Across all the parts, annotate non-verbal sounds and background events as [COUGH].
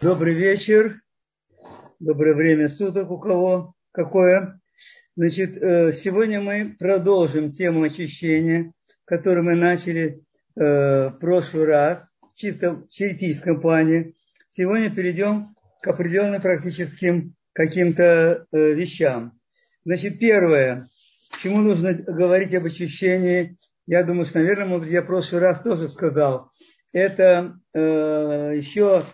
Добрый вечер. Доброе время суток у кого какое. Значит, э, сегодня мы продолжим тему очищения, которую мы начали э, в прошлый раз, чисто в теоретическом плане. Сегодня перейдем к определенным практическим каким-то э, вещам. Значит, первое, чему нужно говорить об очищении, я думаю, что, наверное, может я в прошлый раз тоже сказал, это еще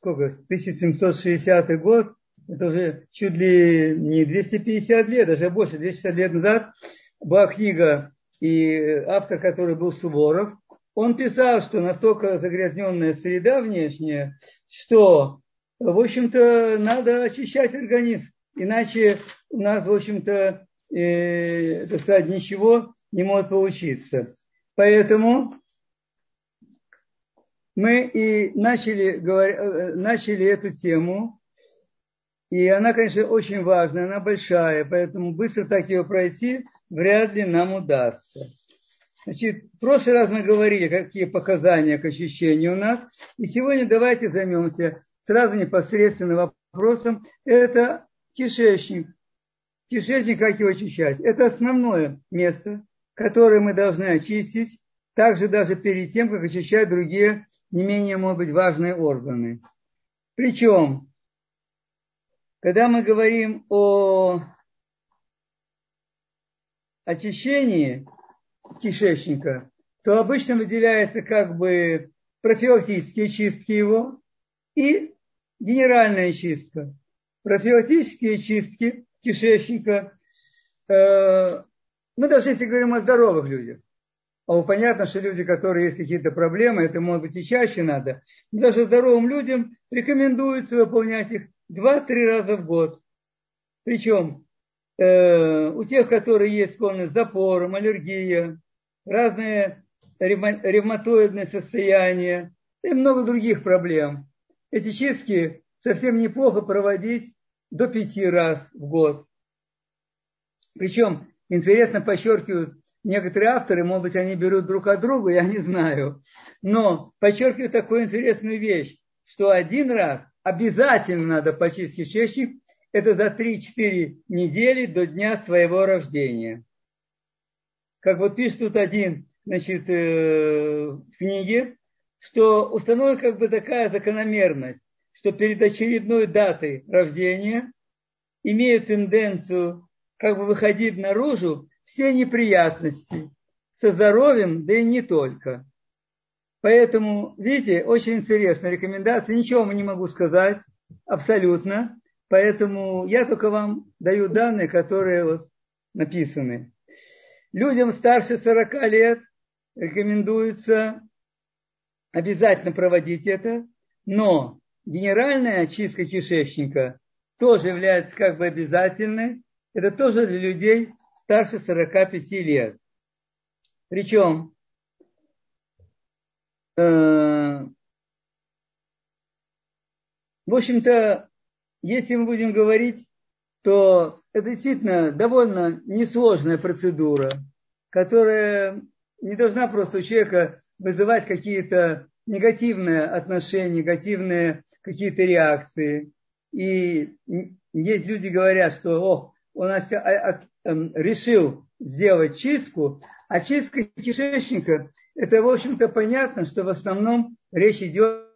сколько, 1760 год, это уже чуть ли не 250 лет, даже больше, 260 лет назад была книга, и автор, который был Суворов, он писал, что настолько загрязненная среда внешняя, что, в общем-то, надо очищать организм, иначе у нас, в общем-то, э, так сказать, ничего не может получиться. Поэтому мы и начали, говор... начали эту тему, и она, конечно, очень важная, она большая, поэтому быстро так ее пройти вряд ли нам удастся. Значит, в прошлый раз мы говорили, какие показания к ощущению у нас, и сегодня давайте займемся сразу непосредственно вопросом, это кишечник. Кишечник, как его очищать? Это основное место, которое мы должны очистить, также даже перед тем, как очищать другие не менее, может быть, важные органы. Причем, когда мы говорим о очищении кишечника, то обычно выделяется как бы профилактические чистки его и генеральная чистка. Профилактические чистки кишечника, э, мы даже если говорим о здоровых людях, а понятно, что люди, которые есть какие-то проблемы, это может быть и чаще надо. Даже здоровым людям рекомендуется выполнять их 2-3 раза в год. Причем э, у тех, которые есть склонность к запорам, аллергия, разные ревматоидные состояния и много других проблем. Эти чистки совсем неплохо проводить до пяти раз в год. Причем, интересно подчеркивают, некоторые авторы, может быть, они берут друг от друга, я не знаю. Но подчеркиваю такую интересную вещь, что один раз обязательно надо почистить кишечник, это за 3-4 недели до дня своего рождения. Как вот пишет тут один, значит, э, в книге, что установлена как бы такая закономерность, что перед очередной датой рождения имеют тенденцию как бы выходить наружу все неприятности со здоровьем, да и не только. Поэтому, видите, очень интересно, рекомендации, ничего вам не могу сказать, абсолютно. Поэтому я только вам даю данные, которые вот написаны. Людям старше 40 лет рекомендуется обязательно проводить это, но генеральная очистка кишечника тоже является как бы обязательной. Это тоже для людей старше 45 лет. Причем э, в общем-то, если мы будем говорить, то это действительно довольно несложная процедура, которая не должна просто у человека вызывать какие-то негативные отношения, негативные какие-то реакции. И есть люди говорят, что ох, у нас Эм, решил сделать чистку, а чистка кишечника, это, в общем-то, понятно, что в основном речь идет.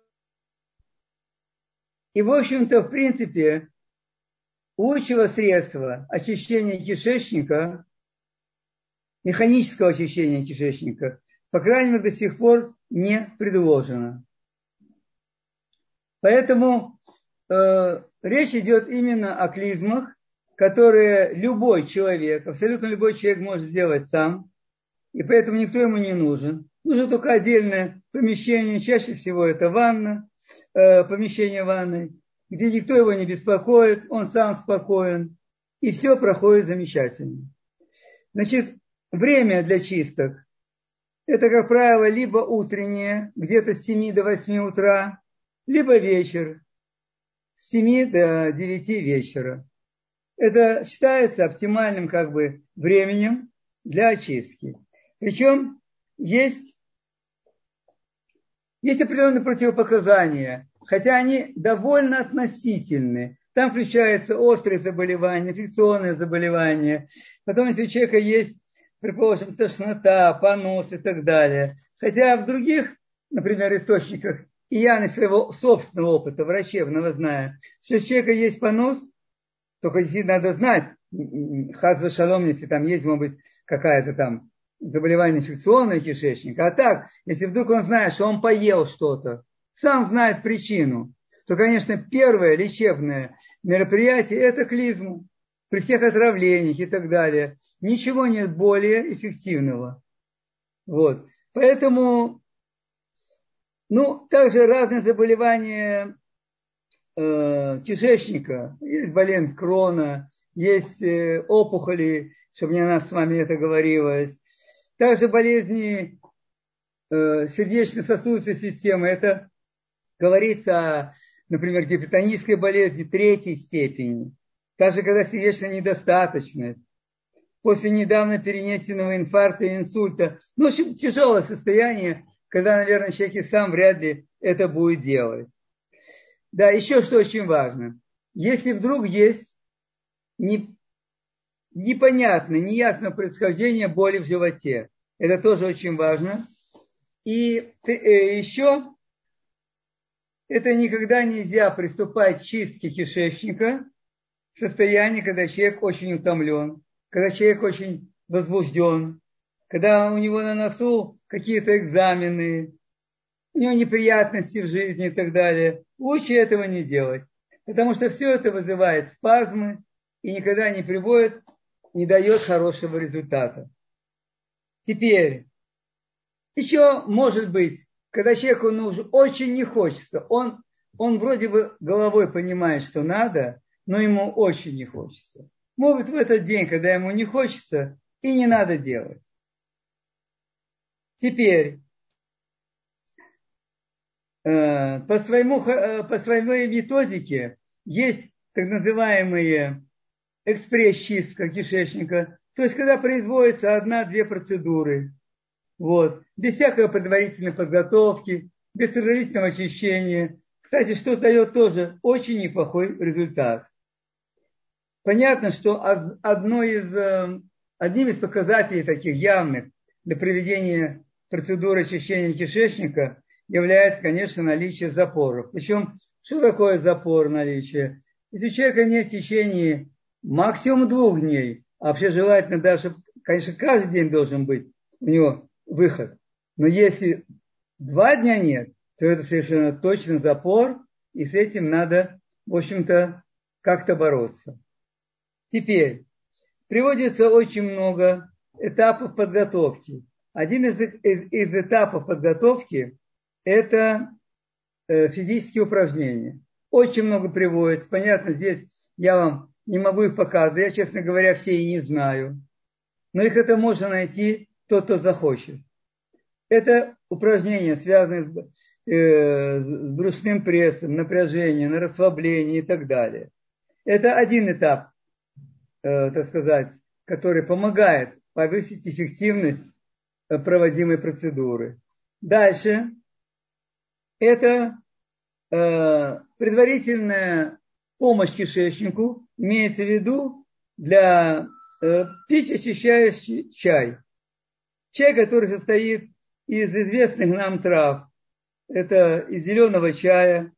И, в общем-то, в принципе, лучшего средства очищения кишечника, механического очищения кишечника, по крайней мере, до сих пор не предложено. Поэтому э, речь идет именно о клизмах, которые любой человек, абсолютно любой человек может сделать сам, и поэтому никто ему не нужен. Нужно только отдельное помещение, чаще всего это ванна, э, помещение ванной, где никто его не беспокоит, он сам спокоен, и все проходит замечательно. Значит, время для чисток – это, как правило, либо утреннее, где-то с 7 до 8 утра, либо вечер, с 7 до 9 вечера это считается оптимальным как бы временем для очистки. Причем есть, есть определенные противопоказания. хотя они довольно относительны. Там включаются острые заболевания, инфекционные заболевания. Потом, если у человека есть, предположим, тошнота, понос и так далее. Хотя в других, например, источниках, и я на своего собственного опыта, врачебного знаю, что у человека есть понос, только здесь надо знать, хазва шалом, если там есть, может быть, какая-то там заболевание инфекционное кишечника. А так, если вдруг он знает, что он поел что-то, сам знает причину, то, конечно, первое лечебное мероприятие – это клизму. При всех отравлениях и так далее. Ничего нет более эффективного. Вот. Поэтому, ну, также разные заболевания э, кишечника. Есть болезнь крона, есть э, опухоли, чтобы не нас с вами это говорилось. Также болезни э, сердечно-сосудистой системы. Это говорится, например, гипертонической болезни третьей степени. Также когда сердечная недостаточность. После недавно перенесенного инфаркта и инсульта. Ну, в общем, тяжелое состояние, когда, наверное, человек и сам вряд ли это будет делать. Да, еще что очень важно. Если вдруг есть не, непонятное, неясное происхождение боли в животе, это тоже очень важно. И э, еще это никогда нельзя приступать к чистке кишечника в состоянии, когда человек очень утомлен, когда человек очень возбужден, когда у него на носу какие-то экзамены, у него неприятности в жизни и так далее. Лучше этого не делать, потому что все это вызывает спазмы и никогда не приводит, не дает хорошего результата. Теперь, еще может быть, когда человеку нужно, очень не хочется, он, он вроде бы головой понимает, что надо, но ему очень не хочется. Может в этот день, когда ему не хочется, и не надо делать. Теперь, по, своему, э, по своей методике есть так называемые экспресс-чистка кишечника, то есть, когда производится одна-две процедуры, вот, без всякой предварительной подготовки, без предварительного очищения. Кстати, что дает тоже очень неплохой результат. Понятно, что одно из, э, одним из показателей таких явных для проведения процедуры очищения кишечника является, конечно, наличие запоров. Причем, что такое запор наличие? Если у человека нет в течение максимум двух дней а вообще желательно даже, конечно, каждый день должен быть у него выход. Но если два дня нет, то это совершенно точно запор, и с этим надо, в общем-то, как-то бороться. Теперь, приводится очень много этапов подготовки. Один из, из, из этапов подготовки – это э, физические упражнения. Очень много приводится. Понятно, здесь я вам не могу их показывать. Я, честно говоря, все и не знаю. Но их это можно найти тот, кто захочет. Это упражнения, связанные с, э, с брюшным прессом, напряжением, на расслабление и так далее. Это один этап, э, так сказать, который помогает повысить эффективность э, проводимой процедуры. Дальше это э, предварительная помощь кишечнику, имеется в виду для э, пить очищающий чай. Чай, который состоит из известных нам трав. Это из зеленого чая,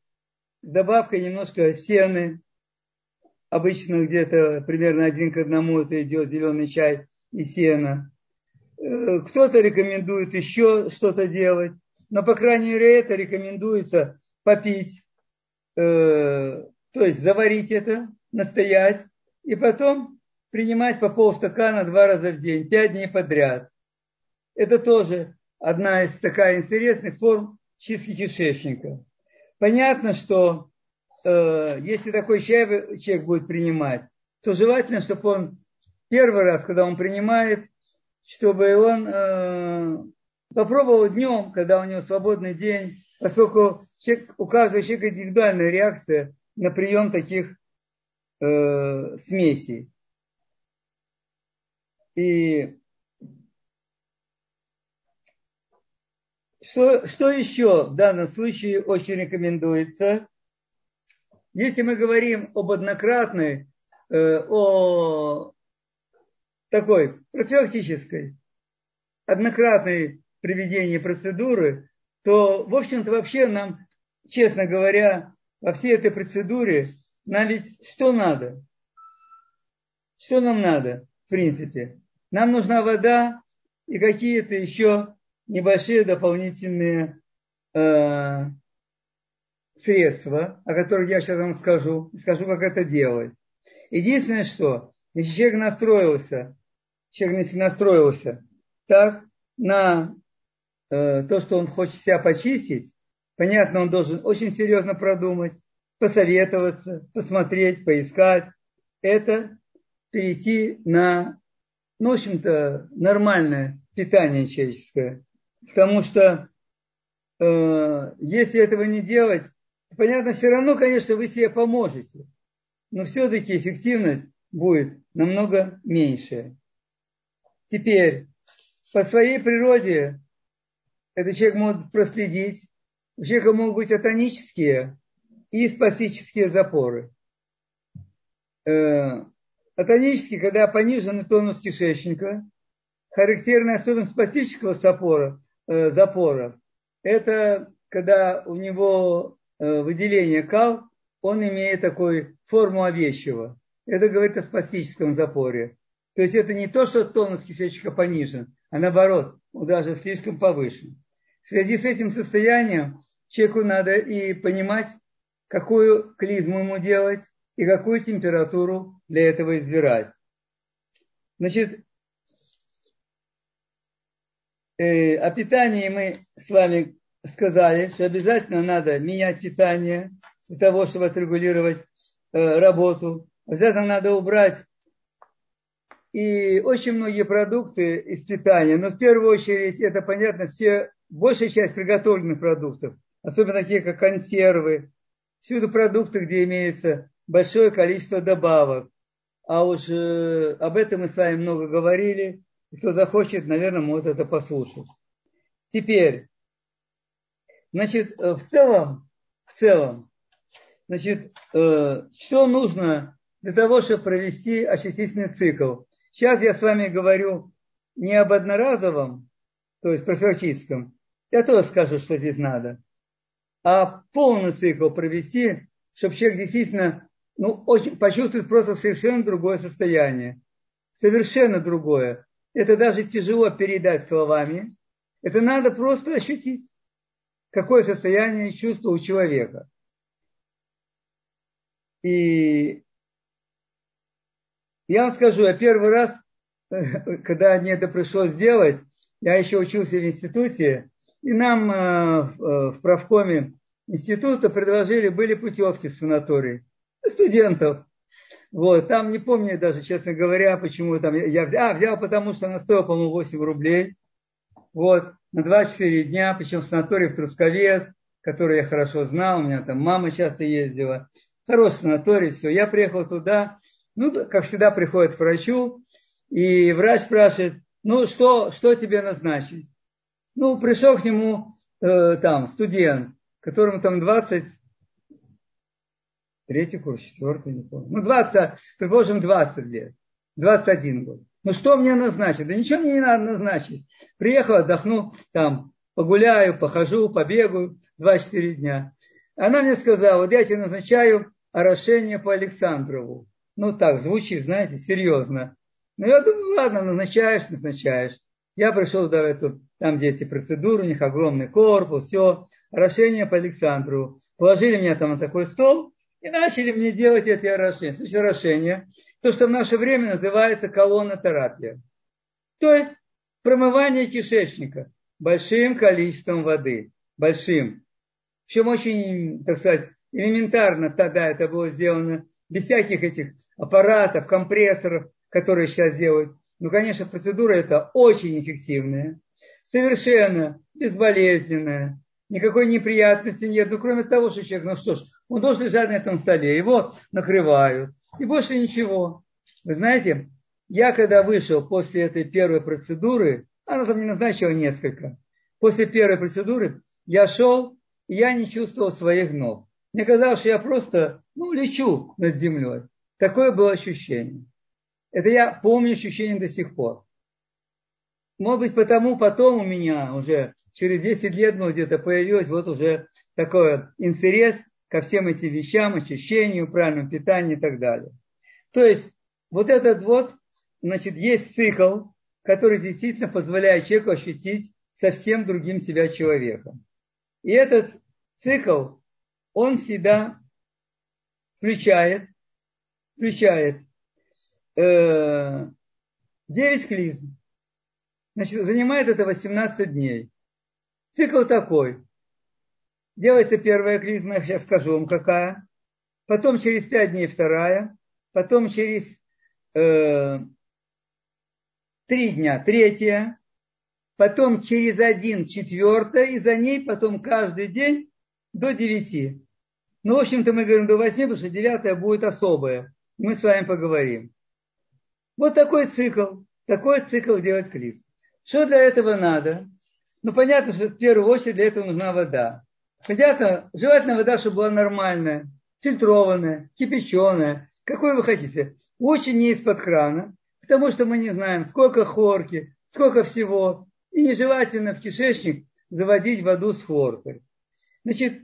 с добавкой немножко сены. Обычно где-то примерно один к одному это идет зеленый чай и сено. Э, кто-то рекомендует еще что-то делать, но, по крайней мере, это рекомендуется попить э, то есть заварить это, настоять, и потом принимать по полстакана два раза в день, пять дней подряд. Это тоже одна из такая интересных форм чистки кишечника. Понятно, что э, если такой чай человек будет принимать, то желательно, чтобы он первый раз, когда он принимает, чтобы он э, попробовал днем, когда у него свободный день, поскольку человек, у каждого человека индивидуальная реакция на прием таких э, смесей. И что, что еще в данном случае очень рекомендуется? Если мы говорим об однократной, э, о такой профилактической, однократной приведении процедуры, то, в общем-то, вообще нам, честно говоря, во всей этой процедуре нам ведь что надо? Что нам надо, в принципе? Нам нужна вода и какие-то еще небольшие дополнительные э, средства, о которых я сейчас вам скажу, скажу, как это делать. Единственное, что, если человек настроился, человек если настроился так на то, что он хочет себя почистить, понятно, он должен очень серьезно продумать, посоветоваться, посмотреть, поискать. Это перейти на, ну, в общем-то, нормальное питание человеческое. Потому что э, если этого не делать, понятно, все равно, конечно, вы себе поможете. Но все-таки эффективность будет намного меньше. Теперь, по своей природе, этот человек может проследить. У человека могут быть атонические и спастические запоры. Э, атонические, когда понижен тонус кишечника, характерная особенность спастического запора, э, запора – это когда у него э, выделение кал, он имеет такую форму овещего. Это говорит о спастическом запоре. То есть это не то, что тонус кишечника понижен, а наоборот, он даже слишком повышен. В связи с этим состоянием человеку надо и понимать, какую клизму ему делать и какую температуру для этого избирать. Значит, э, о питании мы с вами сказали, что обязательно надо менять питание для того, чтобы отрегулировать э, работу. Обязательно надо убрать и очень многие продукты из питания, но в первую очередь это, понятно, все большая часть приготовленных продуктов, особенно такие, как консервы, всюду продукты, где имеется большое количество добавок. А уж э, об этом мы с вами много говорили. И кто захочет, наверное, может это послушать. Теперь, значит, э, в целом, в целом, значит, э, что нужно для того, чтобы провести очистительный цикл? Сейчас я с вами говорю не об одноразовом, то есть профилактическом, я тоже скажу, что здесь надо. А полный цикл провести, чтобы человек действительно ну, очень, почувствует просто совершенно другое состояние. Совершенно другое. Это даже тяжело передать словами. Это надо просто ощутить, какое состояние чувства у человека. И я вам скажу, я первый раз, [LAUGHS] когда мне это пришлось сделать, я еще учился в институте, и нам э, э, в правкоме института предложили, были путевки в санаторий студентов. Вот, там не помню даже, честно говоря, почему там я взял. А, взял, потому что она стоила, по-моему, 8 рублей. Вот, на 24 дня, причем в санатории в Трусковец, который я хорошо знал, у меня там мама часто ездила. Хороший санаторий, все. Я приехал туда, ну, как всегда, приходит к врачу, и врач спрашивает, ну, что, что тебе назначить? Ну, пришел к нему э, там студент, которому там 20, третий курс, четвертый, не помню. Ну, 20, предположим, 20 лет, 21 год. Ну, что мне назначить? Да ничего мне не надо назначить. Приехал, отдохну, там, погуляю, похожу, побегаю 24 дня. Она мне сказала, вот я тебе назначаю орошение по Александрову. Ну, так, звучит, знаете, серьезно. Ну, я думаю, ладно, назначаешь, назначаешь. Я пришел в эту, там, где эти процедуры, у них огромный корпус, все, орошение по Александру. Положили меня там на такой стол и начали мне делать эти орошения. Значит, орошение, то, что в наше время называется колонотерапия. То есть промывание кишечника большим количеством воды. Большим. Причем очень, так сказать, элементарно тогда это было сделано, без всяких этих аппаратов, компрессоров, которые сейчас делают. Ну, конечно, процедура эта очень эффективная, совершенно безболезненная, никакой неприятности нет. Ну, кроме того, что человек, ну что ж, он должен лежать на этом столе, его накрывают, и больше ничего. Вы знаете, я когда вышел после этой первой процедуры, она там не назначила несколько, после первой процедуры я шел, и я не чувствовал своих ног. Мне казалось, что я просто ну, лечу над землей. Такое было ощущение. Это я помню ощущение до сих пор. Может быть, потому потом у меня уже через 10 лет ну, где-то появилось вот уже такой интерес ко всем этим вещам, очищению, правильному питанию и так далее. То есть вот этот вот, значит, есть цикл, который действительно позволяет человеку ощутить совсем другим себя человеком. И этот цикл, он всегда включает, включает э, 9 клизм. Значит, занимает это 18 дней. Цикл такой. Делается первая клизма, я сейчас скажу вам какая. Потом через 5 дней вторая. Потом через э, 3 дня третья. Потом через один четвертая. И за ней потом каждый день до 9. Ну, в общем-то, мы говорим до 8, потому что девятая будет особая. Мы с вами поговорим. Вот такой цикл. Такой цикл делать клип. Что для этого надо? Ну, понятно, что в первую очередь для этого нужна вода. Понятно, желательно вода, чтобы была нормальная, фильтрованная, кипяченая, какой вы хотите. Очень не из-под крана, потому что мы не знаем, сколько хлорки, сколько всего. И нежелательно в кишечник заводить воду с хлоркой. Значит,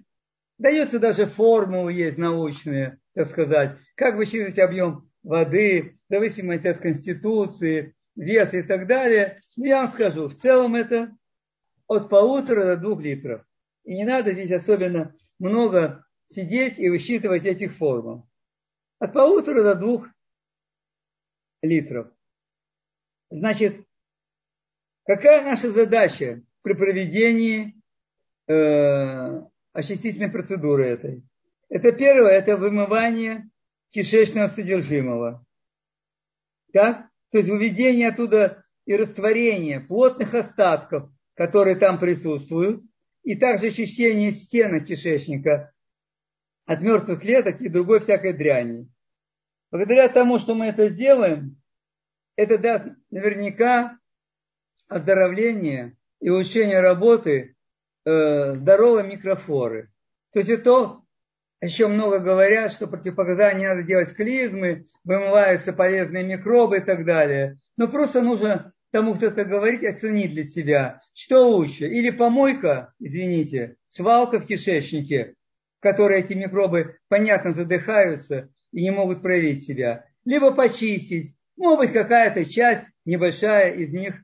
дается даже формулу есть научные, так сказать, как высчитывать объем воды, в зависимости от конституции, веса и так далее. Но я вам скажу, в целом это от полутора до двух литров. И не надо здесь особенно много сидеть и высчитывать этих формул. От полутора до двух литров. Значит, какая наша задача при проведении э, очистительной процедуры этой? Это первое, это вымывание кишечного содержимого. Так? То есть выведение оттуда и растворение плотных остатков, которые там присутствуют, и также очищение стенок кишечника от мертвых клеток и другой всякой дряни. Благодаря тому, что мы это сделаем, это даст наверняка оздоровление и улучшение работы э, здоровой микрофлоры. То есть это еще много говорят, что противопоказания надо делать клизмы, вымываются полезные микробы и так далее. Но просто нужно тому, кто это говорит, оценить для себя, что лучше. Или помойка, извините, свалка в кишечнике, в которой эти микробы, понятно, задыхаются и не могут проявить себя. Либо почистить, может быть, какая-то часть небольшая из них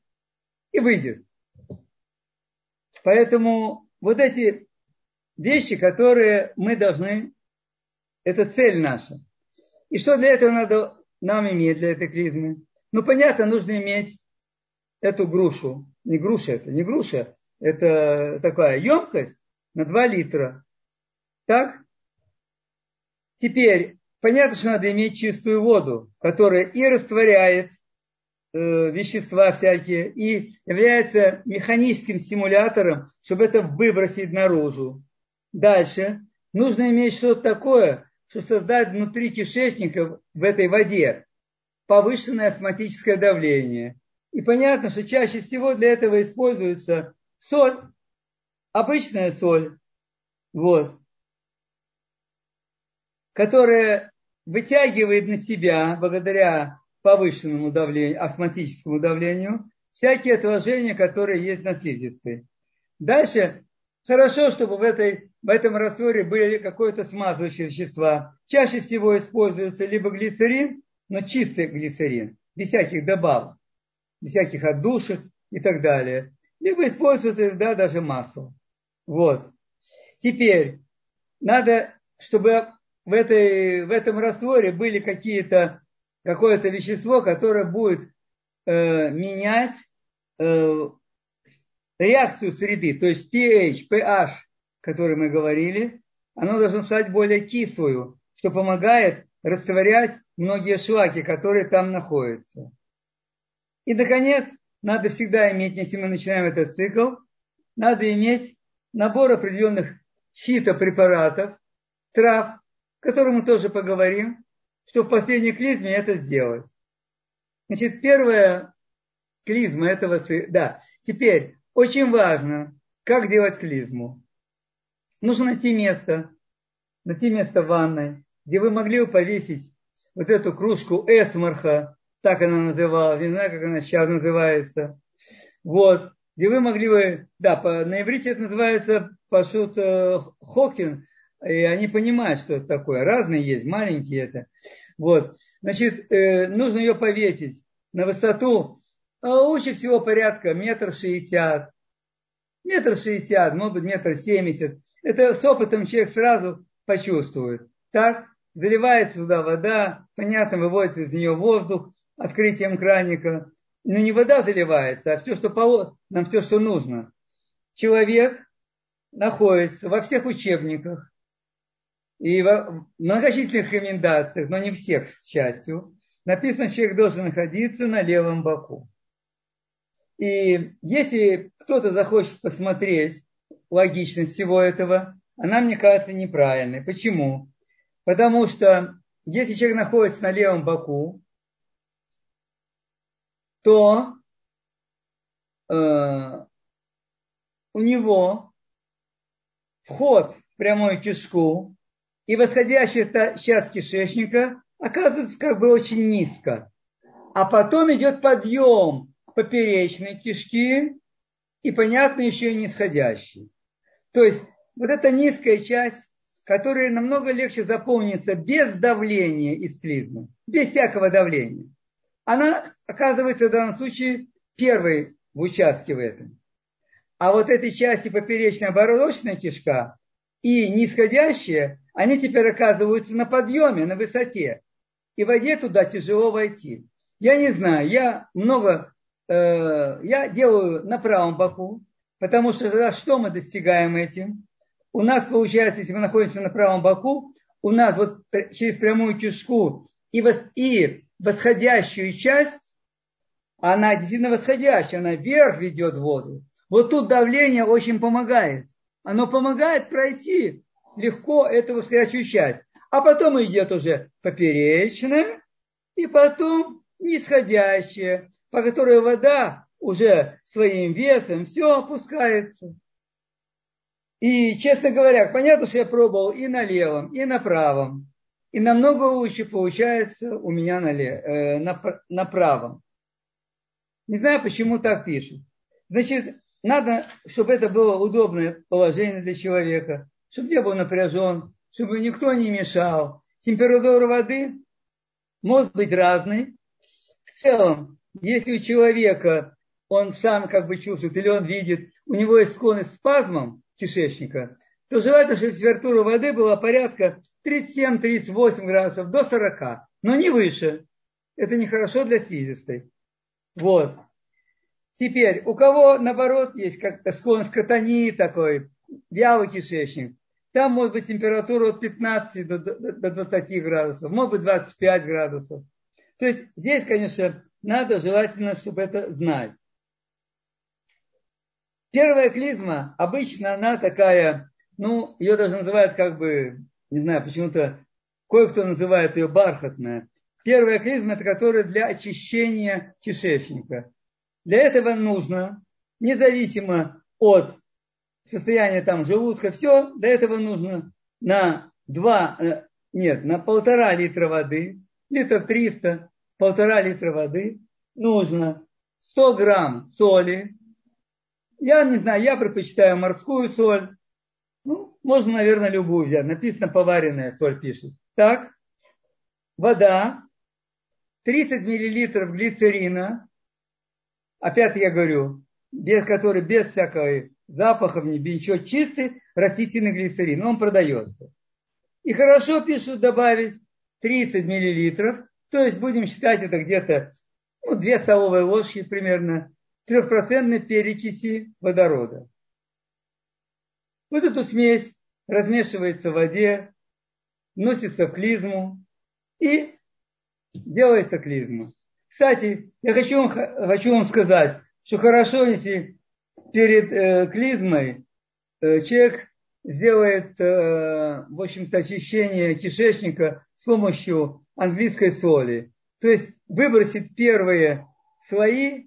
и выйдет. Поэтому вот эти вещи, которые мы должны, это цель наша. И что для этого надо нам иметь, для этой клизмы? Ну, понятно, нужно иметь эту грушу. Не груша это, не груша. Это такая емкость на 2 литра. Так? Теперь, понятно, что надо иметь чистую воду, которая и растворяет э, вещества всякие, и является механическим стимулятором, чтобы это выбросить наружу. Дальше нужно иметь что-то такое, что создать внутри кишечника в этой воде повышенное астматическое давление. И понятно, что чаще всего для этого используется соль, обычная соль, вот, которая вытягивает на себя, благодаря повышенному давлению, астматическому давлению, всякие отложения, которые есть на слизистой. Дальше хорошо, чтобы в этой в этом растворе были какое-то смазывающее вещества. Чаще всего используется либо глицерин, но чистый глицерин, без всяких добавок, без всяких отдушек и так далее. Либо используется да, даже масло. Вот. Теперь надо, чтобы в, этой, в этом растворе были какие-то, какое-то вещество, которое будет э, менять э, реакцию среды, то есть pH, pH которой мы говорили, оно должно стать более кислую, что помогает растворять многие шлаки, которые там находятся. И, наконец, надо всегда иметь, если мы начинаем этот цикл, надо иметь набор определенных фитопрепаратов, трав, о которых мы тоже поговорим, что в последней клизме это сделать. Значит, первая клизма этого цикла, да, теперь очень важно, как делать клизму. Нужно найти место, найти место в ванной, где вы могли бы повесить вот эту кружку эсмарха, так она называлась, не знаю, как она сейчас называется. Вот, где вы могли бы, да, по, на иврите это называется пашут э, хокин, и они понимают, что это такое. Разные есть, маленькие это. Вот, значит, э, нужно ее повесить на высоту, э, лучше всего порядка метр шестьдесят, метр шестьдесят, может быть, метр семьдесят. Это с опытом человек сразу почувствует. Так, заливается туда вода, понятно, выводится из нее воздух открытием краника. Но не вода заливается, а все, что поло... нам все, что нужно. Человек находится во всех учебниках и в многочисленных рекомендациях, но не всех, к счастью, написано, человек должен находиться на левом боку. И если кто-то захочет посмотреть логичность всего этого, она, мне кажется, неправильной. Почему? Потому что если человек находится на левом боку, то э, у него вход в прямую кишку и восходящая часть кишечника оказывается как бы очень низко. А потом идет подъем поперечной кишки и, понятно, еще и нисходящий. То есть вот эта низкая часть, которая намного легче заполнится без давления из клизмы, без всякого давления, она оказывается в данном случае первой в участке в этом. А вот этой части поперечная обороточная кишка и нисходящая, они теперь оказываются на подъеме, на высоте. И в воде туда тяжело войти. Я не знаю, я много Э, я делаю на правом боку, потому что тогда что мы достигаем этим? У нас получается, если мы находимся на правом боку, у нас вот через прямую кишку и, вос, и восходящую часть, она действительно восходящая, она вверх ведет воду. Вот тут давление очень помогает. Оно помогает пройти легко эту восходящую часть. А потом идет уже поперечная, и потом нисходящая по которой вода уже своим весом все опускается. И, честно говоря, понятно, что я пробовал и на левом, и на правом. И намного лучше получается у меня на, лев, э, на, на правом. Не знаю, почему так пишут. Значит, надо, чтобы это было удобное положение для человека, чтобы не был напряжен, чтобы никто не мешал. Температура воды может быть разной. В целом, если у человека он сам как бы чувствует или он видит, у него есть склонность к спазмам кишечника, то желательно, чтобы температура воды была порядка 37-38 градусов до 40, но не выше. Это нехорошо для слизистой. Вот. Теперь, у кого, наоборот, есть как-то склонность к катонии такой, вялый кишечник, там может быть температура от 15 до, до, до 20 градусов, может быть 25 градусов. То есть здесь, конечно, надо желательно, чтобы это знать. Первая клизма, обычно она такая, ну, ее даже называют как бы, не знаю, почему-то кое-кто называет ее бархатная. Первая клизма, это которая для очищения кишечника. Для этого нужно, независимо от состояния там желудка, все, для этого нужно на два, э, нет, на полтора литра воды, литров 300, полтора литра воды, нужно 100 грамм соли. Я не знаю, я предпочитаю морскую соль. Ну, можно, наверное, любую взять. Написано поваренная соль пишет. Так, вода, 30 миллилитров глицерина. Опять я говорю, без которой без всякого запахов, ничего, чистый растительный глицерин. Он продается. И хорошо пишут добавить 30 миллилитров то есть будем считать это где-то ну, 2 столовые ложки примерно трехпроцентной перекиси водорода. Вот эту смесь размешивается в воде, носится в клизму и делается клизма. Кстати, я хочу вам, хочу вам сказать, что хорошо, если перед э, клизмой э, человек сделает, э, в общем-то, очищение кишечника с помощью английской соли. То есть выбросить первые слои,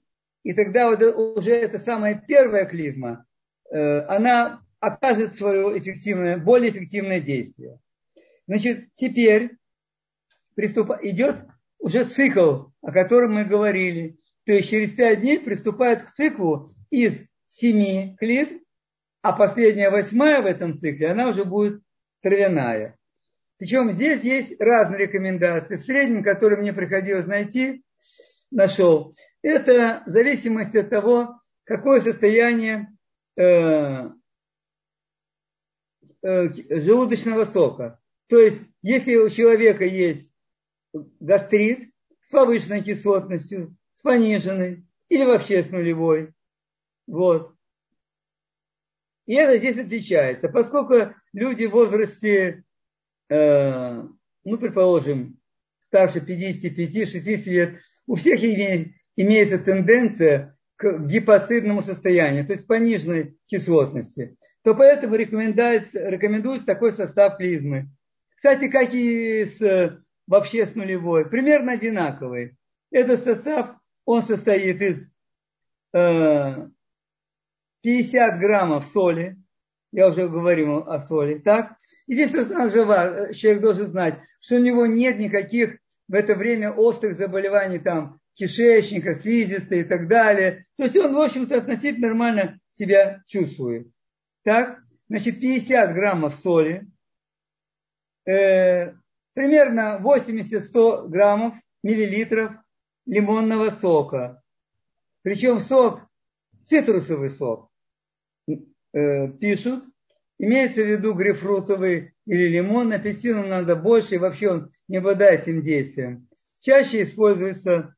и тогда вот уже это самая первая клизма, э, она окажет свое эффективное, более эффективное действие. Значит, теперь приступ... идет уже цикл, о котором мы говорили. То есть через пять дней приступает к циклу из семи клизм, а последняя восьмая в этом цикле, она уже будет травяная. Причем здесь есть разные рекомендации. В среднем, которые мне приходилось найти, нашел. Это в зависимости от того, какое состояние э, э, желудочного сока. То есть, если у человека есть гастрит с повышенной кислотностью, с пониженной или вообще с нулевой, вот. И это здесь отличается. Поскольку люди в возрасте Э, ну, предположим, старше 55-60 лет, у всех имеется тенденция к гипоцидному состоянию, то есть пониженной кислотности, то поэтому рекомендуется, рекомендуется такой состав клизмы. Кстати, как и с, вообще с нулевой, примерно одинаковый. Этот состав, он состоит из э, 50 граммов соли, я уже говорил о соли, так? И здесь жива, человек должен знать, что у него нет никаких в это время острых заболеваний там кишечника, слизистой и так далее. То есть он, в общем-то, относительно нормально себя чувствует. Так, значит, 50 граммов соли, э, примерно 80-100 граммов, миллилитров лимонного сока. Причем сок, цитрусовый сок э, пишут, имеется в виду грейпфрутовый или лимон, апельсину надо больше, и вообще он не обладает этим действием. Чаще используется,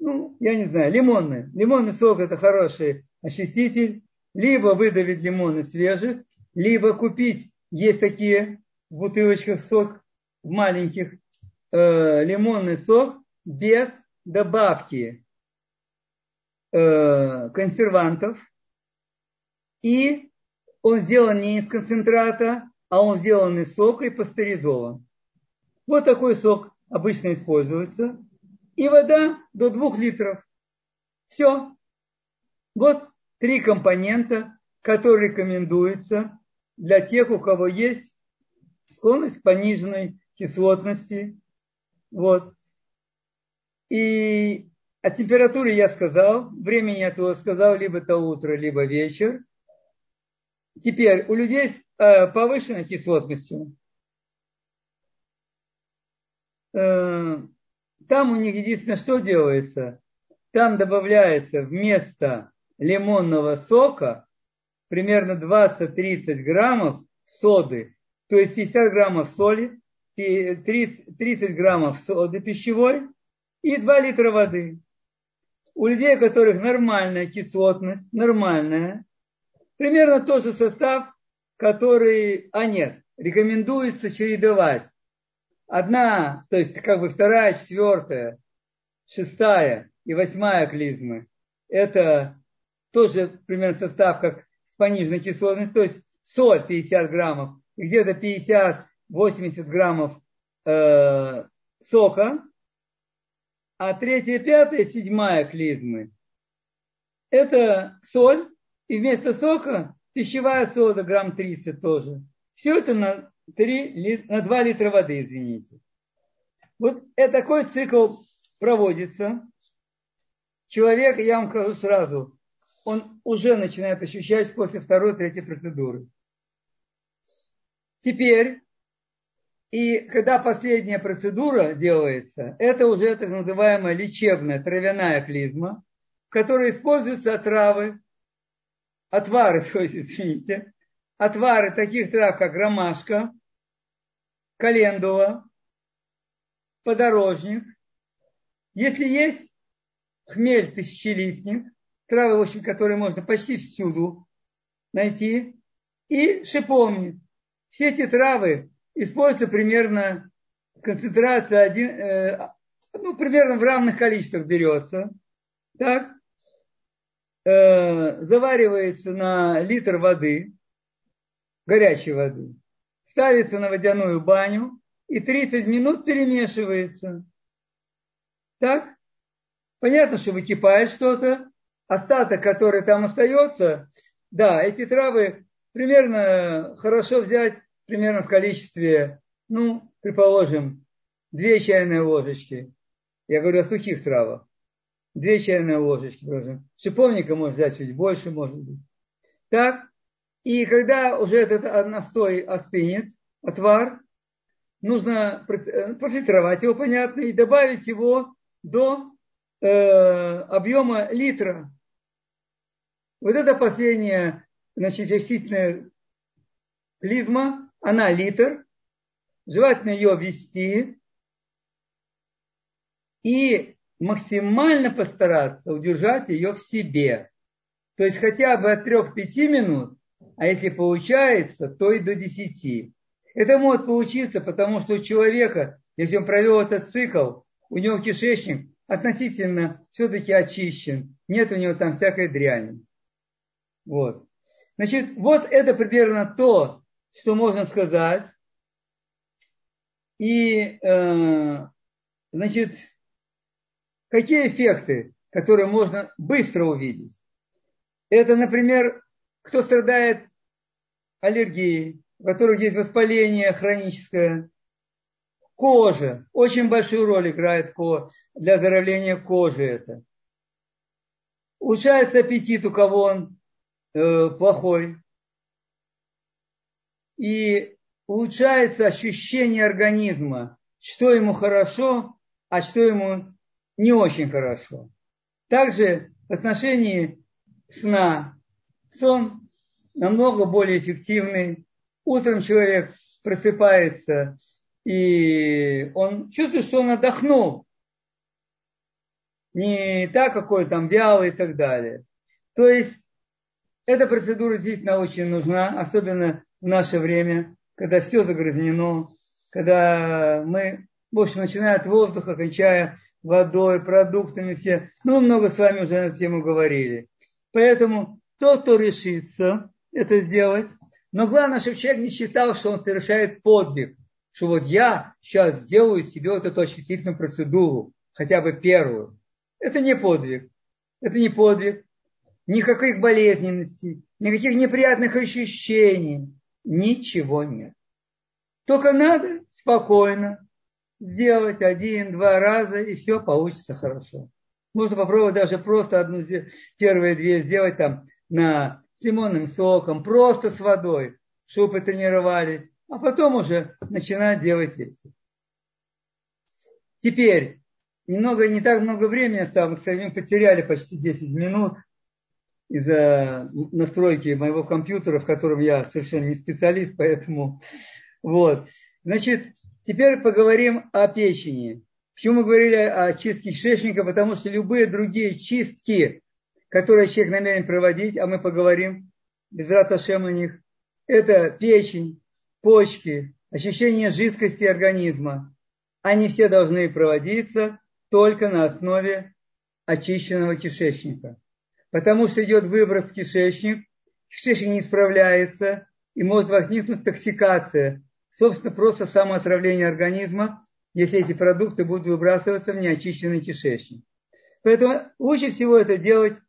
ну, я не знаю, лимонный. Лимонный сок это хороший очиститель. Либо выдавить лимоны свежих, либо купить, есть такие в бутылочках сок, в маленьких, э, лимонный сок без добавки э, консервантов – и он сделан не из концентрата, а он сделан из сока и пастеризован. Вот такой сок обычно используется. И вода до двух литров. Все. Вот три компонента, которые рекомендуются для тех, у кого есть склонность к пониженной кислотности. Вот. И о температуре я сказал, времени я этого сказал, либо это утро, либо вечер. Теперь у людей с э, повышенной кислотностью, там у них единственное, что делается, там добавляется вместо лимонного сока примерно 20-30 граммов соды, то есть 50 граммов соли, 30, 30 граммов соды пищевой и 2 литра воды. У людей, у которых нормальная кислотность, нормальная, Примерно тот же состав, который, а нет, рекомендуется чередовать. Одна, то есть как бы вторая, четвертая, шестая и восьмая клизмы. Это тоже примерно состав, как с пониженной кислотностью, то есть соль 50 граммов и где-то 50-80 граммов э, сока. А третья, пятая, седьмая клизмы. Это соль, и вместо сока пищевая сода, грамм 30 тоже. Все это на, 3, на 2 литра воды, извините. Вот это такой цикл проводится. Человек, я вам скажу сразу, он уже начинает ощущать после второй, третьей процедуры. Теперь, и когда последняя процедура делается, это уже так называемая лечебная травяная клизма, в которой используются травы, отвары, [LAUGHS] то есть, извините, отвары таких трав, как ромашка, календула, подорожник. Если есть хмель тысячелистник, травы, в общем, которые можно почти всюду найти, и шиповник. Все эти травы используются примерно, концентрация один, э, ну, примерно в равных количествах берется. Так? э, заваривается на литр воды, горячей воды, ставится на водяную баню и 30 минут перемешивается. Так? Понятно, что выкипает что-то, остаток, который там остается, Да, эти травы примерно хорошо взять, примерно в количестве, ну, предположим, две чайные ложечки. Я говорю о сухих травах. Две чайные ложечки, предположим. Шиповника можно взять чуть больше, может быть. Так, и когда уже этот настой остынет, отвар, нужно э, профильтровать его, понятно, и добавить его до э, объема литра. Вот это последняя, значит, частичная клизма, она литр. Желательно ее ввести и максимально постараться удержать ее в себе. То есть хотя бы от 3-5 минут, а если получается, то и до 10. Это может получиться, потому что у человека, если он провел этот цикл, у него кишечник относительно все-таки очищен. Нет у него там всякой дряни. Вот. Значит, вот это примерно то, что можно сказать. И, э, значит, какие эффекты, которые можно быстро увидеть? Это, например, кто страдает аллергией, у которых есть воспаление хроническое, кожа, очень большую роль играет для оздоровления кожи это. Улучшается аппетит, у кого он э, плохой. И улучшается ощущение организма, что ему хорошо, а что ему не очень хорошо. Также в отношении сна сон намного более эффективный. Утром человек просыпается, и он чувствует, что он отдохнул. Не так, какой там вялый и так далее. То есть эта процедура действительно очень нужна, особенно в наше время, когда все загрязнено, когда мы, в общем, начиная от воздуха, кончая водой, продуктами все. Ну, много с вами уже на эту тему говорили. Поэтому тот, кто решится это сделать, но главное, чтобы человек не считал, что он совершает подвиг, что вот я сейчас сделаю себе вот эту очистительную процедуру, хотя бы первую. Это не подвиг. Это не подвиг. Никаких болезненностей, никаких неприятных ощущений. Ничего нет. Только надо спокойно сделать один-два раза, и все получится хорошо. Можно попробовать даже просто одну, первые две сделать там на лимонным соком, просто с водой, чтобы потренировались, а потом уже начинать делать эти. Теперь, немного, не так много времени осталось, мы потеряли почти 10 минут из-за настройки моего компьютера, в котором я совершенно не специалист, поэтому вот. Значит, теперь поговорим о печени. Почему мы говорили о чистке кишечника? Потому что любые другие чистки, которые человек намерен проводить, а мы поговорим без раташем о них, это печень, почки, ощущение жидкости организма. Они все должны проводиться только на основе очищенного кишечника. Потому что идет выброс в кишечник, кишечник не справляется, и может возникнуть токсикация, собственно, просто самоотравление организма, если эти продукты будут выбрасываться в неочищенный кишечник. Поэтому лучше всего это делать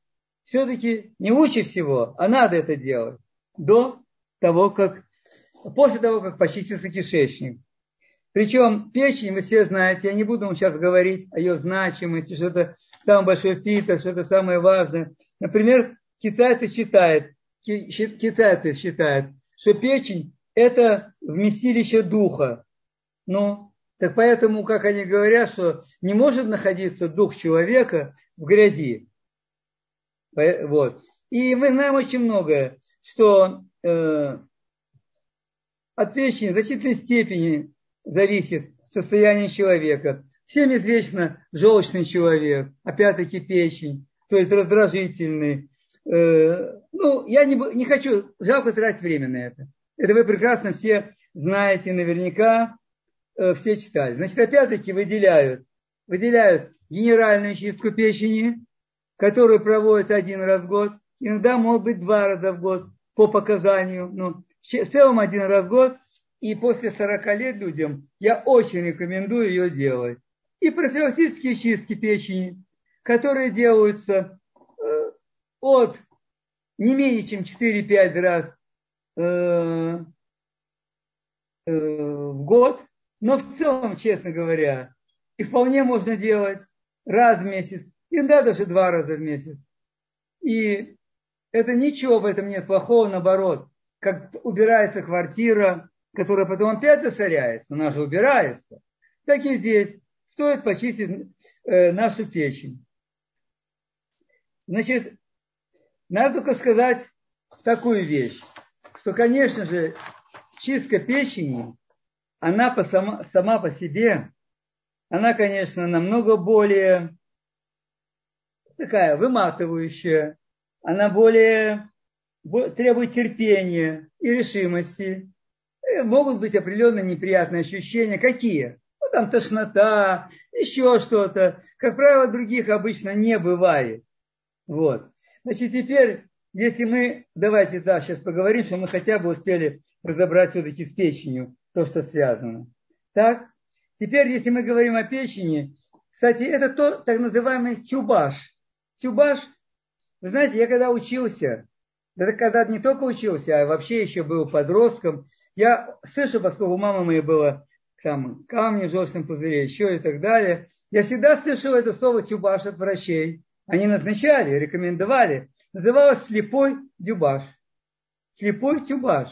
все-таки не лучше всего, а надо это делать до того, как, после того, как почистится кишечник. Причем печень, вы все знаете, я не буду вам сейчас говорить о ее значимости, что это самый большой фильтр, что это самое важное. Например, китайцы считают, китайцы считают, что печень это вместилище духа. Ну, так поэтому, как они говорят, что не может находиться дух человека в грязи. Вот. И мы знаем очень многое, что э, от печени в значительной степени зависит состояние человека. Всем известно желчный человек, опять-таки печень, то есть раздражительный. Э, ну, я не, не хочу, жалко тратить время на это. Это вы прекрасно все знаете наверняка, э, все читали. Значит, опять-таки выделяют, выделяют генеральную чистку печени, которые проводят один раз в год, иногда может быть два раза в год по показанию, ну, в целом один раз в год, и после 40 лет людям я очень рекомендую ее делать. И профилактические чистки печени, которые делаются э, от не менее чем 4-5 раз э, э, в год, но в целом, честно говоря, и вполне можно делать раз в месяц, иногда даже два раза в месяц. И это ничего в этом нет плохого, наоборот. Как убирается квартира, которая потом опять засоряется, она же убирается. Так и здесь стоит почистить э, нашу печень. Значит, надо только сказать такую вещь, что, конечно же, чистка печени, она по сама, сама по себе, она, конечно, намного более такая выматывающая, она более требует терпения и решимости. И могут быть определенные неприятные ощущения. Какие? Ну, там тошнота, еще что-то. Как правило, других обычно не бывает. Вот. Значит, теперь, если мы, давайте, да, сейчас поговорим, что мы хотя бы успели разобрать все-таки с печенью, то, что связано. Так, теперь, если мы говорим о печени, кстати, это то, так называемый тюбаш. Тюбаш, вы знаете, я когда учился, это когда не только учился, а вообще еще был подростком, я слышал, поскольку мама моя была там камни в желчном пузыре, еще и так далее, я всегда слышал это слово тюбаш от врачей. Они назначали, рекомендовали. Называлось слепой дюбаш. Слепой тюбаш.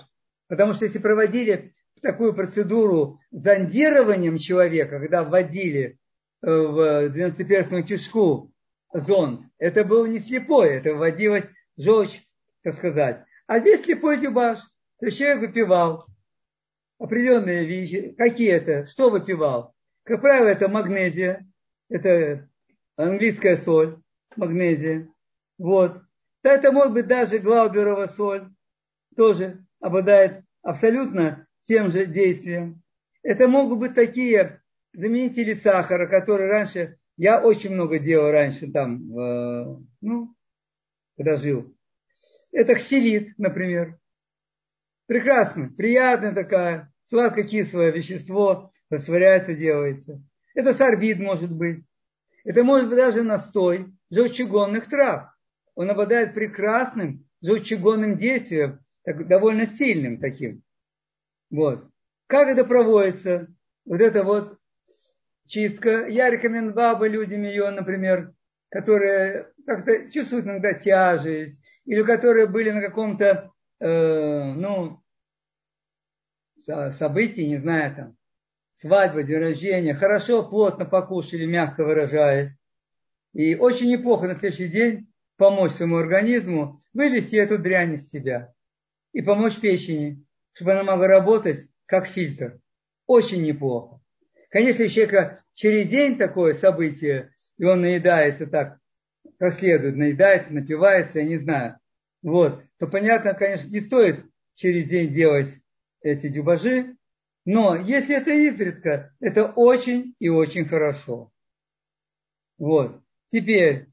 Потому что если проводили такую процедуру зондированием человека, когда вводили э, в двенадцатиперстную кишку зонд, это был не слепой, это вводилось желчь, так сказать. А здесь слепой дюбаш. То есть человек выпивал определенные вещи. Какие это? Что выпивал? Как правило, это магнезия, это английская соль, магнезия. Вот. Это может быть даже глауберова соль, тоже обладает абсолютно тем же действием. Это могут быть такие заменители сахара, которые раньше, я очень много делал раньше там, э, ну, когда жил. Это хсилит, например. Прекрасно, приятное такое, сладко-кислое вещество, растворяется, делается. Это сорбид может быть. Это может быть даже настой желчегонных трав. Он обладает прекрасным желчегонным действием, так, довольно сильным таким. Вот. Как это проводится? Вот это вот чистка. Я рекомендовал бы людям ее, например, которые как-то чувствуют иногда тяжесть, или которые были на каком-то, э, ну, событии, не знаю, там, свадьба, день рождения, хорошо, плотно покушали, мягко выражаясь. И очень неплохо на следующий день помочь своему организму вывести эту дрянь из себя и помочь печени, чтобы она могла работать как фильтр. Очень неплохо. Конечно, если человека через день такое событие, и он наедается так, как следует, наедается, напивается, я не знаю, вот, то понятно, конечно, не стоит через день делать эти дюбажи, но если это изредка, это очень и очень хорошо. Вот. Теперь,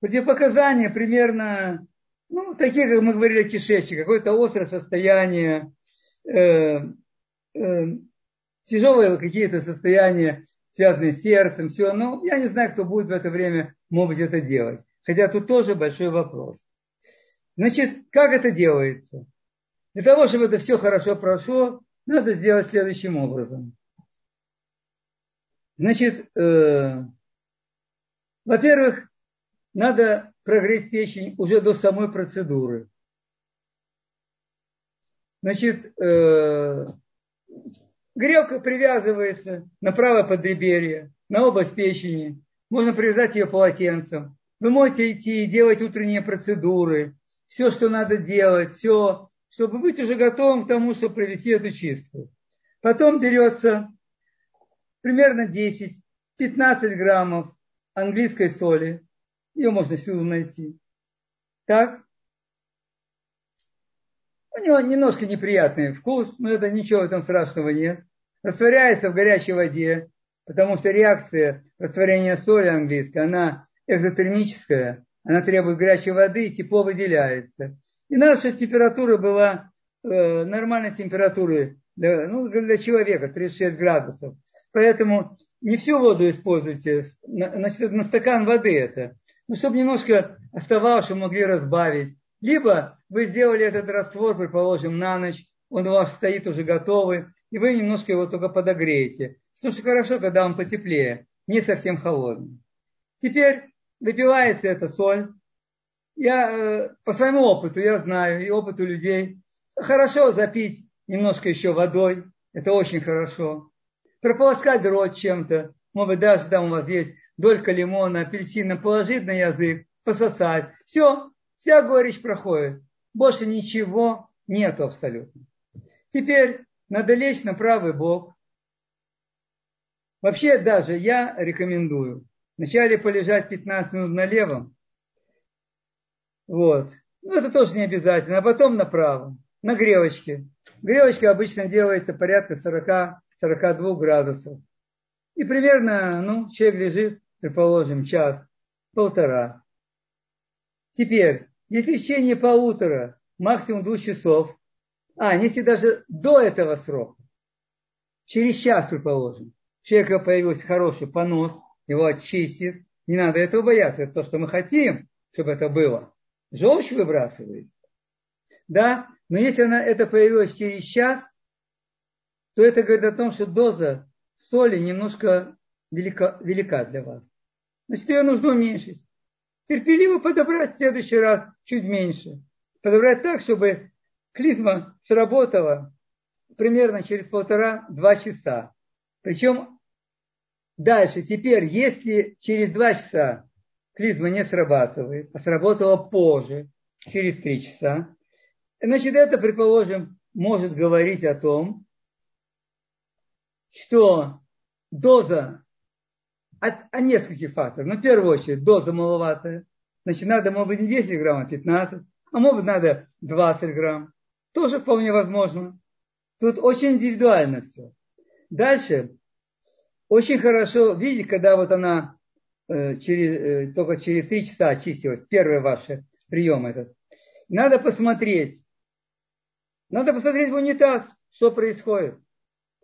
противопоказания примерно, ну, такие, как мы говорили, кишечник, какое-то острое состояние, э, э, тяжелые какие-то состояния, связанные с сердцем, все. Но я не знаю, кто будет в это время, может быть, это делать. Хотя тут тоже большой вопрос. Значит, как это делается? Для того, чтобы это все хорошо прошло, надо сделать следующим образом. Значит, э, во-первых, надо прогреть печень уже до самой процедуры. Значит, э, грелка привязывается на правое подреберье, на область печени. Можно привязать ее полотенцем. Вы можете идти и делать утренние процедуры. Все, что надо делать, все, чтобы быть уже готовым к тому, чтобы провести эту чистку. Потом берется примерно 10-15 граммов английской соли. Ее можно всюду найти. Так. У него немножко неприятный вкус, но это ничего в этом страшного нет. Растворяется в горячей воде, потому что реакция растворения соли английской, она экзотермическая, она требует горячей воды, и тепло выделяется. И наша температура была э, нормальной температуры для, ну, для человека, 36 градусов. Поэтому не всю воду используйте, на, на, стакан воды это. Ну, чтобы немножко остававший могли разбавить. Либо вы сделали этот раствор, предположим, на ночь, он у вас стоит уже готовый, и вы немножко его только подогреете. Что же хорошо, когда он потеплее, не совсем холодный. Теперь выпивается эта соль. Я э, по своему опыту, я знаю, и опыту людей, хорошо запить немножко еще водой, это очень хорошо. Прополоскать рот чем-то, может быть, даже там у вас есть долька лимона, апельсина, положить на язык, пососать. Все, вся горечь проходит. Больше ничего нету абсолютно. Теперь надо лечь на правый бок. Вообще даже я рекомендую вначале полежать 15 минут на левом. Вот. Ну, это тоже не обязательно. А потом на правом. На гревочке. Гревочка обычно делается порядка 40-42 градусов. И примерно, ну, человек лежит, предположим, час, полтора. Теперь, если в течение полутора, максимум двух часов, а, если даже до этого срока, через час, предположим, у человека появился хороший понос, его очистит, не надо этого бояться, это то, что мы хотим, чтобы это было. Желчь выбрасывает. Да, но если она, это появилось через час, то это говорит о том, что доза соли немножко велика, велика для вас. Значит, ее нужно уменьшить. Терпеливо подобрать в следующий раз чуть меньше. Подобрать так, чтобы клизма сработала примерно через полтора-два часа. Причем дальше, теперь, если через два часа клизма не срабатывает, а сработала позже, через три часа, значит, это, предположим, может говорить о том, что доза от, от нескольких факторов. Ну, в первую очередь, доза маловатая. Значит, надо, может быть, не 10 грамм, а 15. А может надо 20 грамм. Тоже вполне возможно. Тут очень индивидуально все. Дальше. Очень хорошо видеть, когда вот она э, через, э, только через 3 часа очистилась. Первый ваш прием этот. Надо посмотреть. Надо посмотреть в унитаз, что происходит.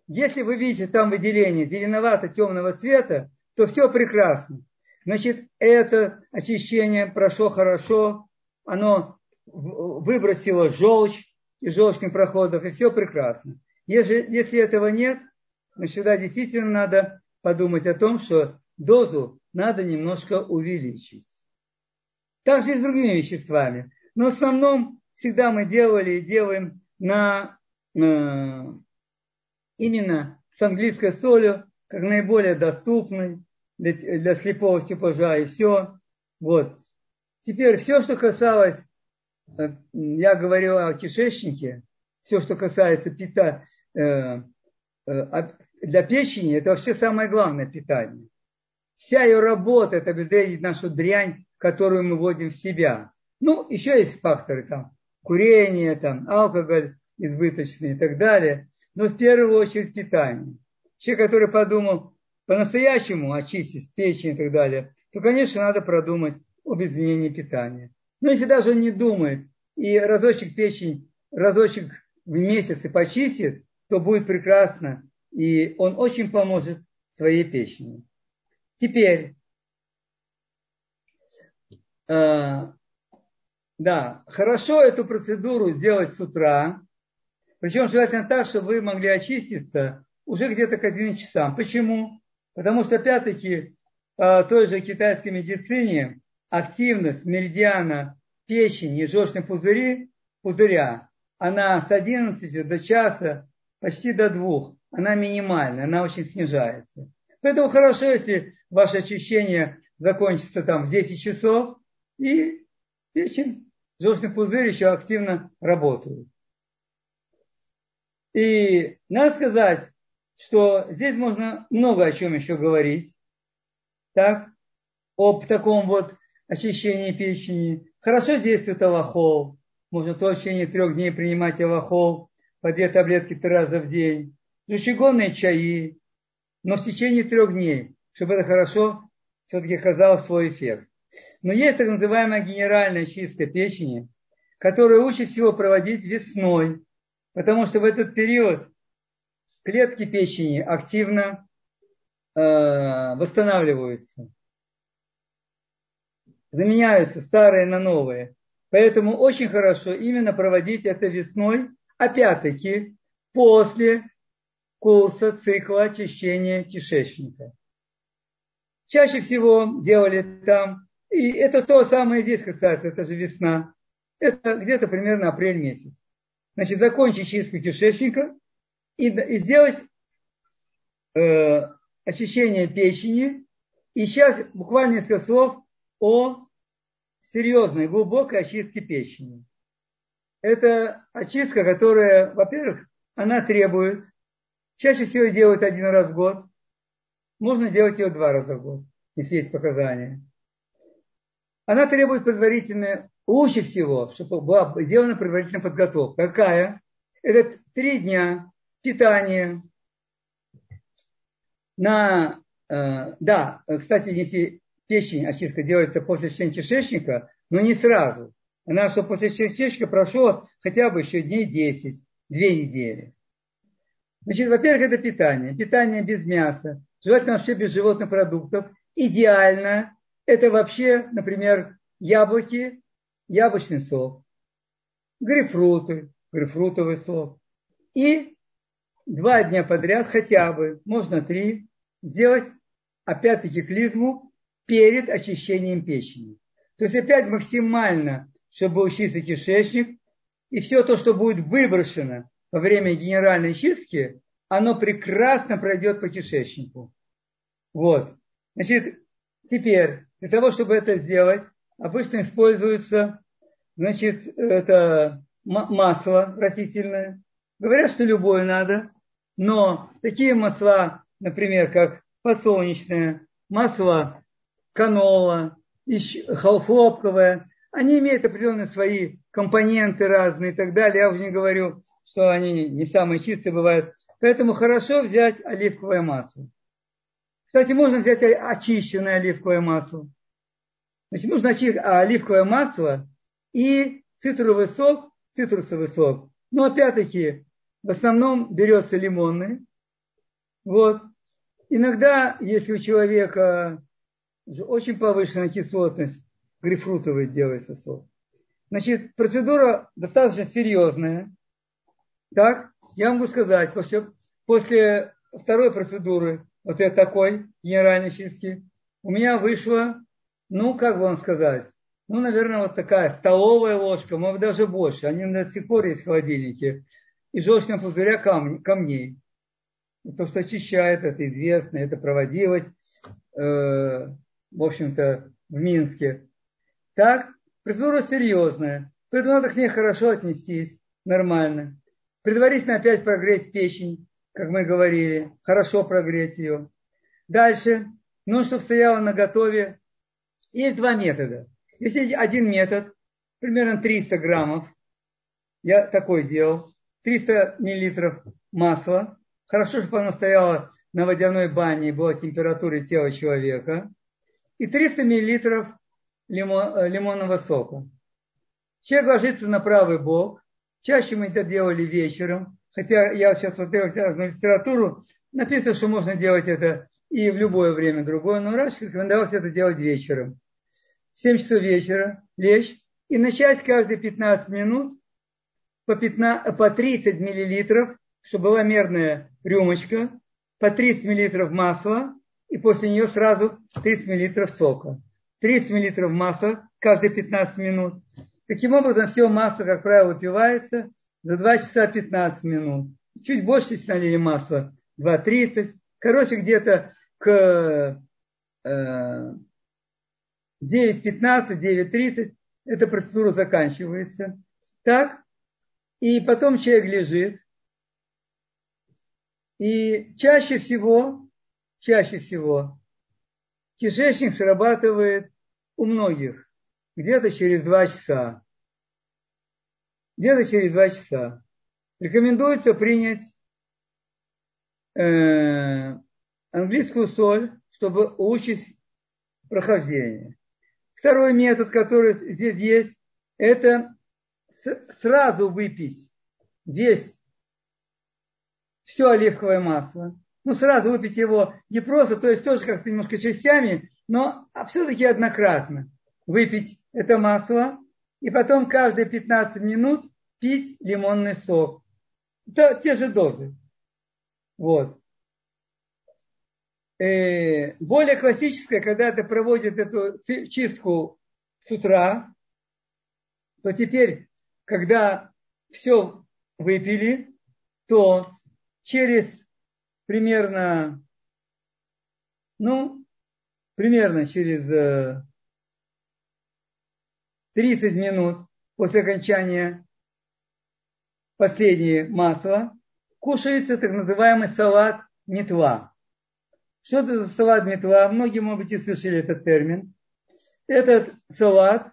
Если вы видите там выделение зеленовато-темного цвета, то все прекрасно. Значит, это очищение прошло хорошо, оно выбросило желчь из желчных проходов, и все прекрасно. Если, если этого нет, значит, тогда действительно надо подумать о том, что дозу надо немножко увеличить. Так же и с другими веществами. Но в основном всегда мы делали и делаем на, на именно с английской солью, как наиболее доступной для, для слепого типажа и все. Вот. Теперь все, что касалось, э, я говорил о кишечнике, все, что касается пита, э, э, для печени, это вообще самое главное питание. Вся ее работа, это обезвредить нашу дрянь, которую мы вводим в себя. Ну, еще есть факторы там, курение, там, алкоголь избыточный и так далее но в первую очередь питание. Человек, который подумал по-настоящему очистить печень и так далее, то, конечно, надо продумать об изменении питания. Но если даже он не думает и разочек печень, разочек в месяц и почистит, то будет прекрасно, и он очень поможет своей печени. Теперь, э, да, хорошо эту процедуру сделать с утра, причем желательно так, чтобы вы могли очиститься уже где-то к 11 часам. Почему? Потому что, опять-таки, в той же китайской медицине активность меридиана печени и желчной пузыри, пузыря, она с 11 до часа, почти до двух, она минимальная, она очень снижается. Поэтому хорошо, если ваше очищение закончится там в 10 часов, и печень, желчный пузырь еще активно работают. И надо сказать, что здесь можно много о чем еще говорить. Так, об таком вот очищении печени. Хорошо действует аллахол. Можно в течение трех дней принимать аллахол по две таблетки три раза в день. Жучегонные чаи. Но в течение трех дней, чтобы это хорошо все-таки оказало свой эффект. Но есть так называемая генеральная чистка печени, которую лучше всего проводить весной, Потому что в этот период клетки печени активно э, восстанавливаются. заменяются старые на новые. Поэтому очень хорошо именно проводить это весной, опять-таки после курса цикла очищения кишечника. Чаще всего делали там, и это то самое здесь касается, это же весна. Это где-то примерно апрель месяц. Значит, закончить чистку кишечника и, и сделать э, очищение печени. И сейчас буквально несколько слов о серьезной, глубокой очистке печени. Это очистка, которая, во-первых, она требует, чаще всего делают один раз в год, можно сделать ее два раза в год, если есть показания. Она требует предварительной, лучше всего, чтобы была сделана предварительная подготовка. Какая? Это три дня питания на, э, да, кстати, если печень, очистка делается после член кишечника, но не сразу. Она, чтобы после кишечника прошло хотя бы еще дней 10, две недели. Значит, во-первых, это питание. Питание без мяса. Желательно вообще без животных продуктов. Идеально это вообще, например, яблоки, яблочный сок, грейпфруты, грейпфрутовый сок. И два дня подряд хотя бы, можно три, сделать опять-таки клизму перед очищением печени. То есть опять максимально, чтобы чистый кишечник, и все то, что будет выброшено во время генеральной чистки, оно прекрасно пройдет по кишечнику. Вот. Значит, теперь, для того, чтобы это сделать, обычно используется, значит, это масло растительное. Говорят, что любое надо, но такие масла, например, как подсолнечное, масло канола, хлопковое, они имеют определенные свои компоненты разные и так далее. Я уже не говорю, что они не самые чистые бывают. Поэтому хорошо взять оливковое масло. Кстати, можно взять очищенное оливковое масло. Значит, нужно оливковое масло и цитрусовый сок, цитрусовый сок. Но опять-таки, в основном берется лимонный. Вот. Иногда, если у человека очень повышенная кислотность, грейпфрутовый делается сок. Значит, процедура достаточно серьезная. Так, я могу сказать, после, после второй процедуры, вот этой такой генеральной чистки, у меня вышло, ну, как вам сказать, ну, наверное, вот такая столовая ложка, может даже больше. Они до сих пор есть в холодильнике. И желчного пузыря камней. То, что очищает, это известно, это проводилось. Э, в общем-то, в Минске. Так, процедура серьезная, поэтому надо к ней хорошо отнестись, нормально. Предварительно опять прогреть печень, как мы говорили, хорошо прогреть ее. Дальше, ну, чтобы стояла на готове. Есть два метода. Если один метод, примерно 300 граммов, я такой делал, 300 миллилитров масла, хорошо, чтобы оно стояло на водяной бане и была температура тела человека и 300 миллилитров лимон, э, лимонного сока. Человек ложится на правый бок. Чаще мы это делали вечером. Хотя я сейчас смотрел на литературу, написано, что можно делать это и в любое время другое, но раньше рекомендовалось это делать вечером. В 7 часов вечера лечь и начать каждые 15 минут по, 15, по 30 миллилитров, чтобы была мерная рюмочка, по 30 миллилитров масла и после нее сразу 30 мл сока. 30 мл масла каждые 15 минут. Таким образом, все масло, как правило, выпивается за 2 часа 15 минут. Чуть больше, если налили масло, 2.30. Короче, где-то к э, 9.15, 9.30 эта процедура заканчивается. Так, и потом человек лежит. И чаще всего чаще всего кишечник срабатывает у многих где-то через два часа. Где-то через два часа. Рекомендуется принять э, английскую соль, чтобы улучшить прохождение. Второй метод, который здесь есть, это сразу выпить весь все оливковое масло ну, сразу выпить его не просто, то есть тоже как-то немножко частями, но все-таки однократно. выпить это масло, и потом каждые 15 минут пить лимонный сок. Это те же дозы. Вот. Э, более классическая, когда ты проводит эту чистку с утра, то теперь, когда все выпили, то через примерно, ну, примерно через 30 э, минут после окончания последнее масло, кушается так называемый салат метла. Что это за салат метла? Многие, может быть, и слышали этот термин. Этот салат,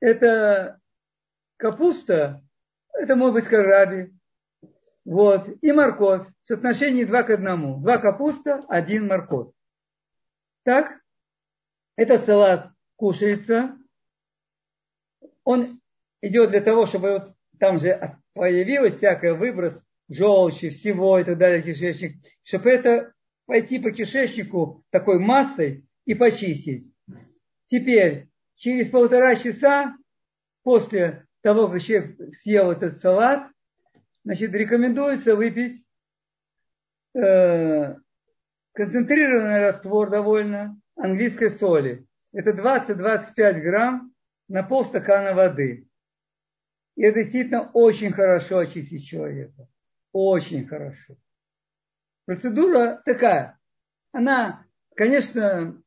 это капуста, это может быть кораби, вот, и морковь в соотношении 2 к 1. Два капуста, один морковь. Так, этот салат кушается, он идет для того, чтобы вот там же появилась всякая выброс желчи, всего и так далее, кишечник, чтобы это пойти по кишечнику такой массой и почистить. Теперь, через полтора часа после того, как человек съел этот салат, значит, рекомендуется выпить э, концентрированный раствор довольно английской соли. Это 20-25 грамм на полстакана воды. И это действительно очень хорошо очистит человека. Очень хорошо. Процедура такая. Она, конечно,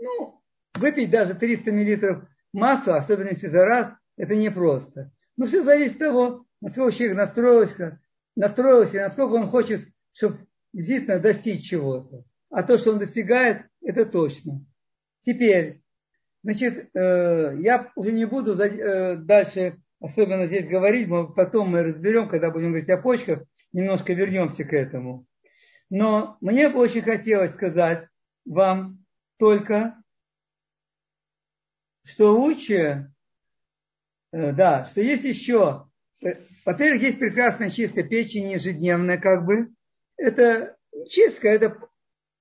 ну, выпить даже 300 миллилитров масла, особенно если за раз, это непросто. Но все зависит от того, насколько человек настроился, настроился, насколько он хочет, чтобы действительно достичь чего-то. А то, что он достигает, это точно. Теперь, значит, э, я уже не буду э, дальше особенно здесь говорить, потом мы разберем, когда будем говорить о почках, немножко вернемся к этому. Но мне бы очень хотелось сказать вам только, что лучше, э, да, что есть еще, э, во-первых, есть прекрасная чистка печени ежедневная, как бы. Это чистка, это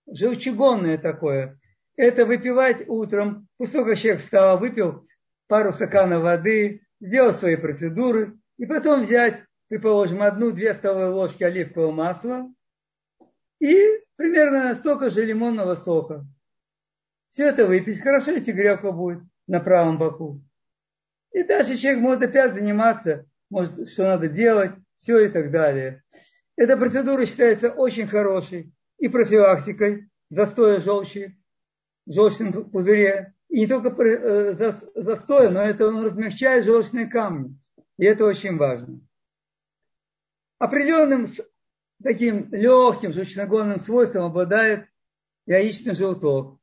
желчегонное такое. Это выпивать утром, после того, как человек встал, выпил пару стаканов воды, сделал свои процедуры, и потом взять предположим, одну-две столовые ложки оливкового масла и примерно столько же лимонного сока. Все это выпить. Хорошо, если грелка будет на правом боку. И дальше человек может опять заниматься, может, что надо делать, все и так далее. Эта процедура считается очень хорошей и профилактикой застоя желчи, в желчном пузыре. И не только э, застоя, но это он размягчает желчные камни. И это очень важно определенным таким легким желчногонным свойством обладает яичный желток,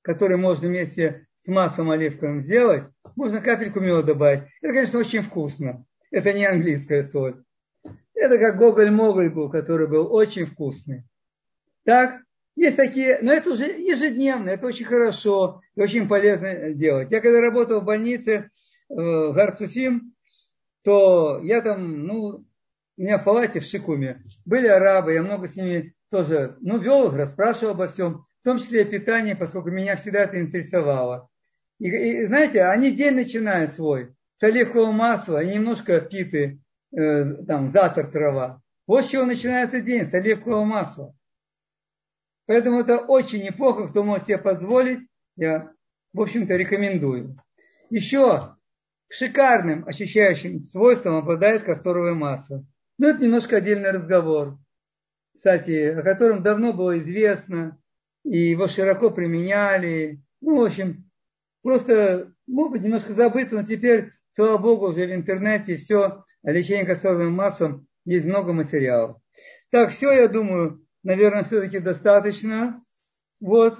который можно вместе с маслом оливковым сделать. Можно капельку меда добавить. Это, конечно, очень вкусно. Это не английская соль. Это как гоголь-могольгу, который был очень вкусный. Так, есть такие, но это уже ежедневно, это очень хорошо и очень полезно делать. Я когда работал в больнице э, в Гарцуфим, то я там, ну, у меня в палате в Шикуме были арабы, я много с ними тоже, ну, вел их, расспрашивал обо всем, в том числе и питание, поскольку меня всегда это интересовало. И, и знаете, они день начинают свой с оливкового масла и немножко питы, э, там, затор трава. Вот с чего начинается день, с оливкового масла. Поэтому это очень неплохо, кто может себе позволить, я, в общем-то, рекомендую. Еще шикарным очищающим свойством обладает касторовое масло. Но это немножко отдельный разговор, кстати, о котором давно было известно, и его широко применяли. Ну, в общем, просто, может быть, немножко забыто, но теперь, слава богу, уже в интернете все о лечении кассовым массом есть много материалов. Так, все, я думаю, наверное, все-таки достаточно. Вот.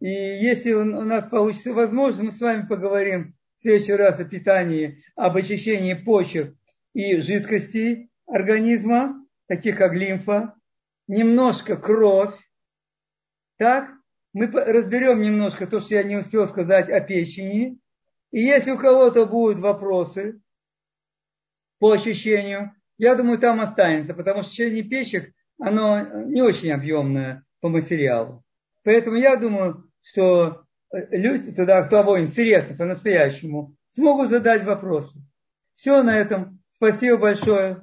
И если у нас получится возможность, мы с вами поговорим в следующий раз о питании, об очищении почек и жидкостей организма, таких как лимфа, немножко кровь. Так, мы разберем немножко то, что я не успел сказать о печени. И если у кого-то будут вопросы по ощущению, я думаю, там останется, потому что ощущение печек, оно не очень объемное по материалу. Поэтому я думаю, что люди, туда, кого интересно по-настоящему, смогут задать вопросы. Все на этом. Спасибо большое.